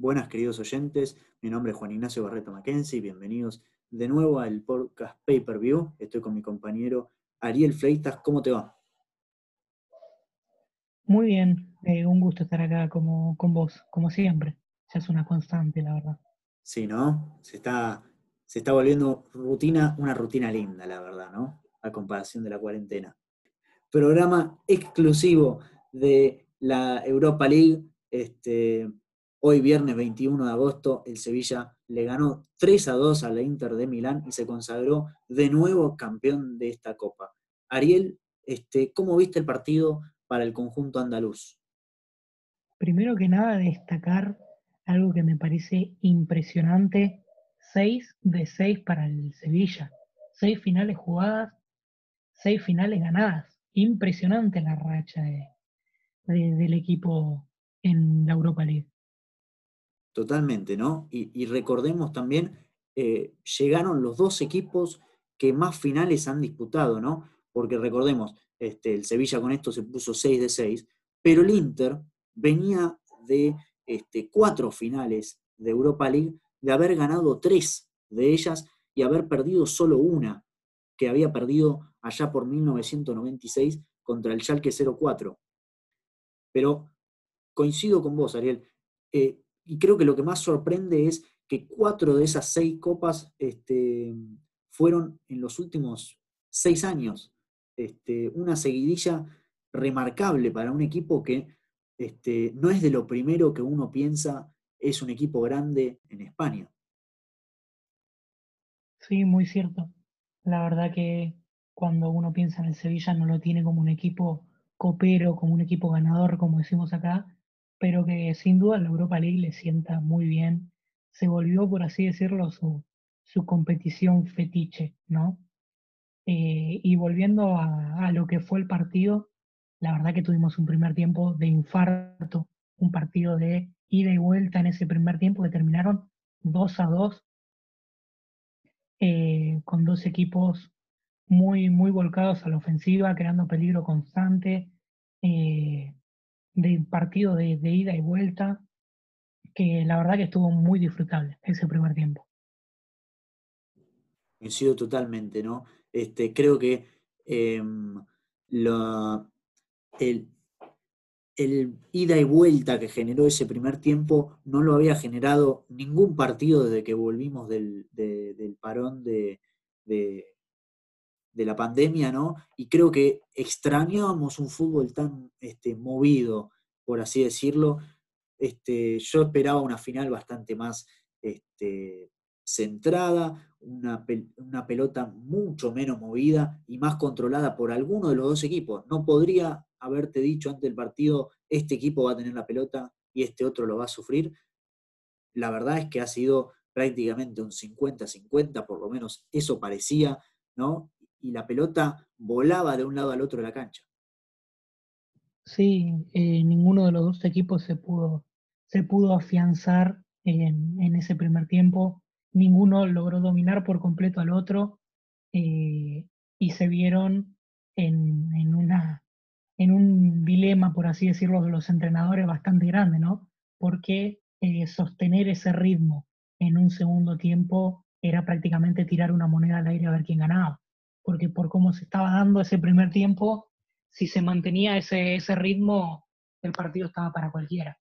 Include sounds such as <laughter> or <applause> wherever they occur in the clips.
Buenas, queridos oyentes. Mi nombre es Juan Ignacio Barreto Mackenzie. Bienvenidos de nuevo al podcast Pay Per View. Estoy con mi compañero Ariel Fleitas. ¿Cómo te va? Muy bien. Eh, un gusto estar acá como, con vos, como siempre. Ya es una constante, la verdad. Sí, ¿no? Se está, se está volviendo rutina, una rutina linda, la verdad, ¿no? A comparación de la cuarentena. Programa exclusivo de la Europa League. Este, Hoy, viernes 21 de agosto, el Sevilla le ganó 3 a 2 a la Inter de Milán y se consagró de nuevo campeón de esta Copa. Ariel, este, ¿cómo viste el partido para el conjunto andaluz? Primero que nada, destacar algo que me parece impresionante, 6 de 6 para el Sevilla, 6 finales jugadas, 6 finales ganadas. Impresionante la racha del equipo en la Europa League. Totalmente, ¿no? Y, recordemos también, eh, llegaron los dos equipos que más finales han disputado, ¿no? Porque recordemos, este, el Sevilla con esto se puso 6 de 6, pero el Inter venía de este, cuatro finales de Europa League, de haber ganado tres de ellas y haber perdido solo una, que había perdido allá por 1996 contra el Schalke 04. Pero coincido con vos, Ariel, eh, y creo que lo que más sorprende es que cuatro de esas seis copas este, fueron en los últimos seis años. Este, una seguidilla remarcable para un equipo que este, no es de lo primero que uno piensa es un equipo grande en España. Sí, muy cierto. La verdad que cuando uno piensa en el Sevilla no lo tiene como un equipo copero, como un equipo ganador, como decimos acá, pero que sin duda la Europa League le sienta muy bien. Se volvió, por así decirlo, su, su competición fetiche, ¿no? Eh, y volviendo a, lo que fue el partido, la verdad que tuvimos un primer tiempo de infarto, un partido de ida y vuelta en ese primer tiempo que terminaron 2 a 2, eh, con dos equipos muy, muy volcados a la ofensiva, creando peligro constante. Eh, de partido de, ida y vuelta, que la verdad que estuvo muy disfrutable ese primer tiempo. Coincido totalmente, ¿no? Este, creo que em, el, ida y vuelta que generó ese primer tiempo no lo había generado ningún partido desde que volvimos del, parón de, de la pandemia, ¿no? Y creo que extrañábamos un fútbol tan este, movido, por así decirlo. Este, yo esperaba una final bastante más este, centrada, una, una, pelota mucho menos movida y más controlada por alguno de los dos equipos. No podría haberte dicho antes del partido, este equipo va a tener la pelota y este otro lo va a sufrir. La verdad es que ha sido prácticamente un 50-50, por lo menos eso parecía, ¿no? Y la pelota volaba de un lado al otro de la cancha. Sí, eh, ninguno de los dos equipos se pudo, se pudo afianzar en, en, ese primer tiempo, ninguno logró dominar por completo al otro eh, y se vieron en, en, una, en un dilema, por así decirlo, de los entrenadores bastante grande, ¿no? Porque eh, sostener ese ritmo en un segundo tiempo era prácticamente tirar una moneda al aire a ver quién ganaba porque por cómo se estaba dando ese primer tiempo, si se mantenía ese, ese ritmo, el partido estaba para cualquiera.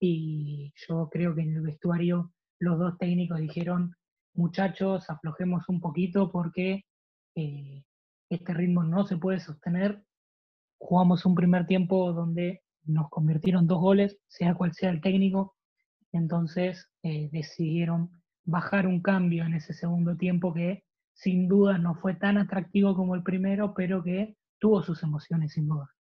Y yo creo que en el vestuario los dos técnicos dijeron, muchachos, aflojemos un poquito porque eh, este ritmo no se puede sostener. Jugamos un primer tiempo donde nos convirtieron dos goles, sea cual sea el técnico. Entonces eh, decidieron bajar un cambio en ese segundo tiempo que sin duda no fue tan atractivo como el primero, pero que tuvo sus emociones sin duda.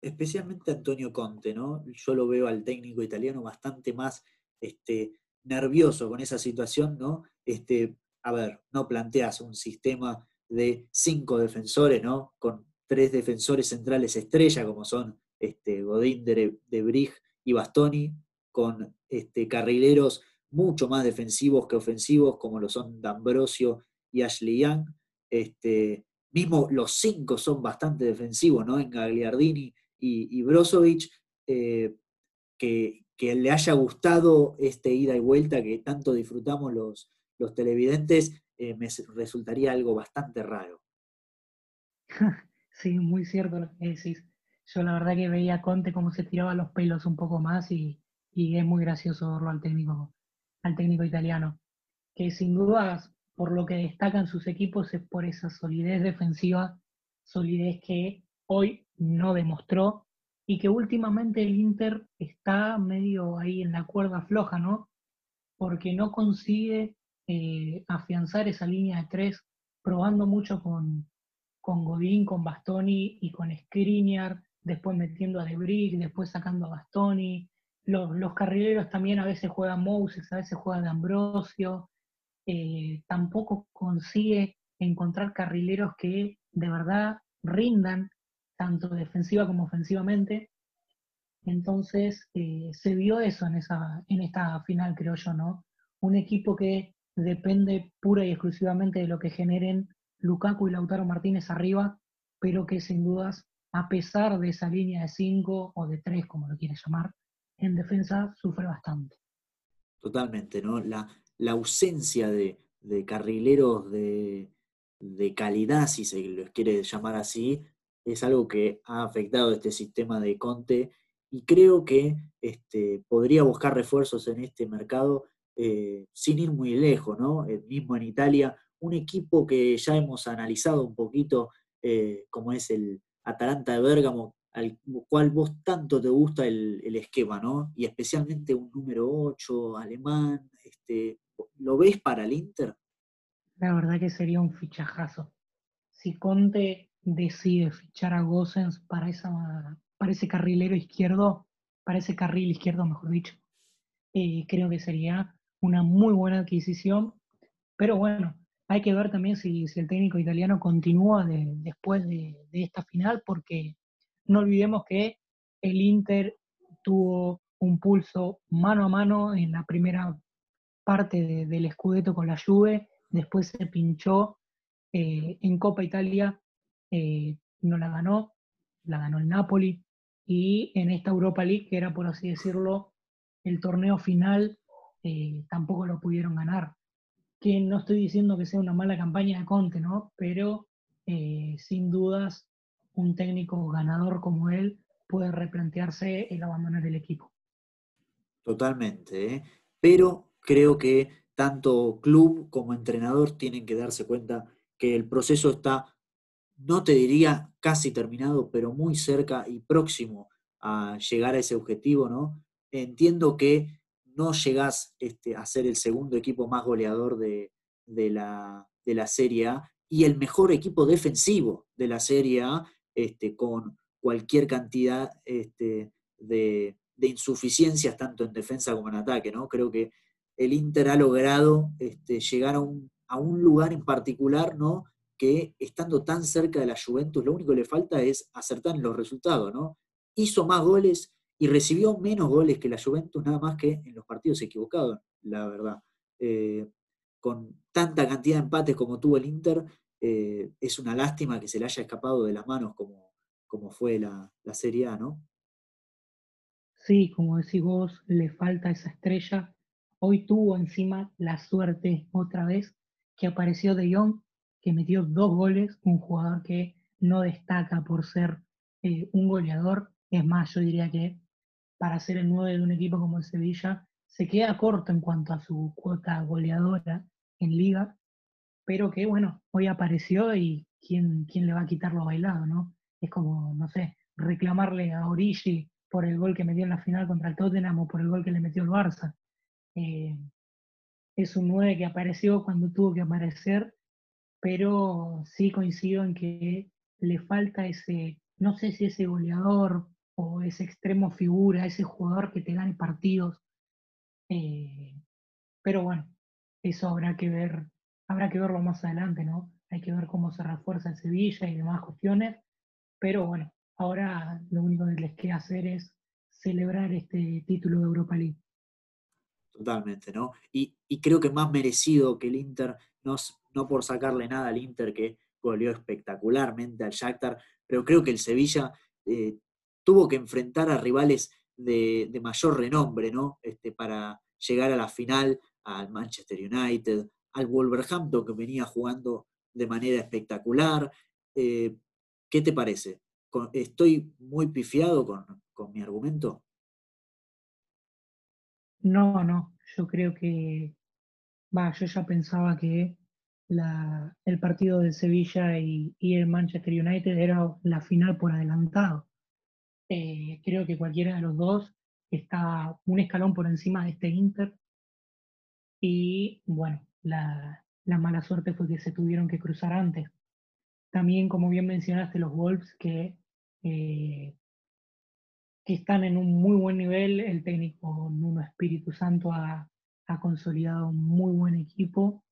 Especialmente Antonio Conte, ¿no? Yo lo veo al técnico italiano bastante más este, nervioso con esa situación, ¿no? Este, a ver, no planteas un sistema de cinco defensores, ¿no? Con tres defensores centrales estrella, como son este, Godín, de, de y Bastoni, con este, carrileros mucho más defensivos que ofensivos, como lo son D'Ambrosio y Ashley Young. Este, mismo los cinco son bastante defensivos, ¿no? En Gagliardini y, y Brozovic, eh, que, le haya gustado este ida y vuelta que tanto disfrutamos los, televidentes, eh, me resultaría algo bastante raro. <laughs> Sí, muy cierto lo que decís. Yo la verdad que veía a Conte cómo se tiraba los pelos un poco más y, es muy gracioso verlo al técnico, al técnico italiano. Que sin duda, por lo que destacan sus equipos es por esa solidez defensiva, solidez que hoy no demostró y que últimamente el Inter está medio ahí en la cuerda floja, ¿no? Porque no consigue eh, afianzar esa línea de tres, probando mucho con, con Godín, con Bastoni y con Skriniar, después metiendo a Debris, después sacando a Bastoni. Los, carrileros también a veces juegan Moses, a veces juegan de Ambrosio. Eh, tampoco consigue encontrar carrileros que de verdad rindan tanto defensiva como ofensivamente. Entonces eh, se vio eso en, esa, en esta final, creo yo, ¿no? Un equipo que depende pura y exclusivamente de lo que generen Lukaku y Lautaro Martínez arriba, pero que sin dudas, a pesar de esa línea de cinco o de tres, como lo quieras llamar, en defensa sufre bastante. Totalmente, ¿no? La ausencia de, carrileros de, calidad, si se los quiere llamar así, es algo que ha afectado este sistema de Conte y creo que este, podría buscar refuerzos en este mercado eh, sin ir muy lejos, ¿no? El mismo en Italia, un equipo que ya hemos analizado un poquito, eh, como es el Atalanta de Bérgamo, al cual vos tanto te gusta el, esquema, ¿no? Y especialmente un número 8 alemán, este, ¿lo ves para el Inter? La verdad que sería un fichajazo. Si Conte decide fichar a Gossens para, esa, para ese carrilero izquierdo, para ese carril izquierdo, mejor dicho, eh, creo que sería una muy buena adquisición. Pero bueno, hay que ver también si, el técnico italiano continúa después de, esta final, porque no olvidemos que el Inter tuvo un pulso mano a mano en la primera parte del Scudetto con la Juve, después se pinchó eh, en Copa Italia eh, no la ganó, la ganó el Napoli, y en esta Europa League, que era por así decirlo el torneo final, eh, tampoco lo pudieron ganar. Que no estoy diciendo que sea una mala campaña de Conte, ¿no? Pero sin dudas, un técnico ganador como él puede replantearse el abandonar el equipo. Totalmente, pero creo que tanto club como entrenador tienen que darse cuenta que el proceso está no te diría casi terminado, pero muy cerca y próximo a llegar a ese objetivo, ¿no? Entiendo que no llegás este, a ser el segundo equipo más goleador de, la, Serie A y el mejor equipo defensivo de la Serie A, este, con cualquier cantidad este, de, insuficiencias tanto en defensa como en ataque, ¿no? Creo que el Inter ha logrado este, llegar a un, lugar en particular, ¿no? que estando tan cerca de la Juventus, lo único que le falta es acertar en los resultados, ¿no? Hizo más goles y recibió menos goles que la Juventus, nada más que en los partidos equivocados, la verdad. Eh, con tanta cantidad de empates como tuvo el Inter, eh, es una lástima que se le haya escapado de las manos como, como fue la, la Serie A, ¿no? Sí, como decís vos, le falta esa estrella. Hoy tuvo encima la suerte otra vez que apareció De Jong que metió dos goles, un jugador que no destaca por ser eh, un goleador. Es más, yo diría que para ser el 9 de un equipo como el Sevilla, se queda corto en cuanto a su cuota goleadora en liga, pero que bueno, hoy apareció y quién, quién le va a quitar lo bailado, ¿no? Es como, no sé, reclamarle a Origi por el gol que metió en la final contra el Tottenham o por el gol que le metió el Barça. Eh, es un 9 que apareció cuando tuvo que aparecer pero sí coincido en que le falta ese, no sé si ese goleador o ese extremo figura, ese jugador que te gane partidos. Eh, pero bueno, eso habrá que ver, habrá que verlo más adelante, ¿no? Hay que ver cómo se refuerza en Sevilla y demás cuestiones. Pero bueno, ahora lo único que les queda hacer es celebrar este título de Europa League. Totalmente, ¿no? Y, y creo que más merecido que el Inter nos no por sacarle nada al Inter que goleó espectacularmente al Shakhtar, pero creo que el Sevilla eh, tuvo que enfrentar a rivales de, mayor renombre, ¿no? Este, para llegar a la final al Manchester United, al Wolverhampton que venía jugando de manera espectacular. Eh, ¿Qué te parece? ¿Estoy muy pifiado con, mi argumento? No, no, yo creo que, va, yo ya pensaba que el partido de Sevilla y, el Manchester United era la final por adelantado. Eh, creo que cualquiera de los dos está un escalón por encima de este Inter. Y bueno, la, la mala suerte fue que se tuvieron que cruzar antes. También, como bien mencionaste, los Wolves que, eh, que están en un muy buen nivel. El técnico Nuno Espíritu Santo ha, consolidado un muy buen equipo.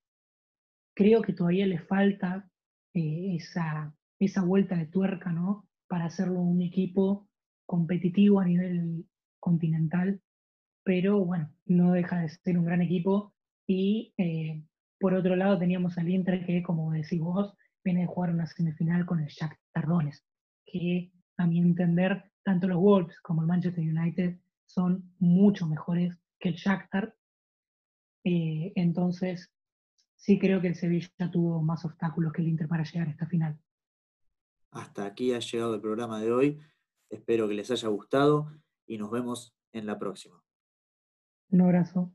Creo que todavía le falta eh, esa, esa vuelta de tuerca, ¿no? Para hacerlo un equipo competitivo a nivel continental. Pero bueno, no deja de ser un gran equipo. Y eh, por otro lado teníamos al Inter que, como decís vos, viene de jugar una semifinal con el Shakhtar Donetsk, que a mi entender, tanto los Wolves como el Manchester United son mucho mejores que el Shakhtar. Eh, entonces, sí creo que el Sevilla tuvo más obstáculos que el Inter para llegar a esta final. Hasta aquí ha llegado el programa de hoy. Espero que les haya gustado y nos vemos en la próxima. Un abrazo.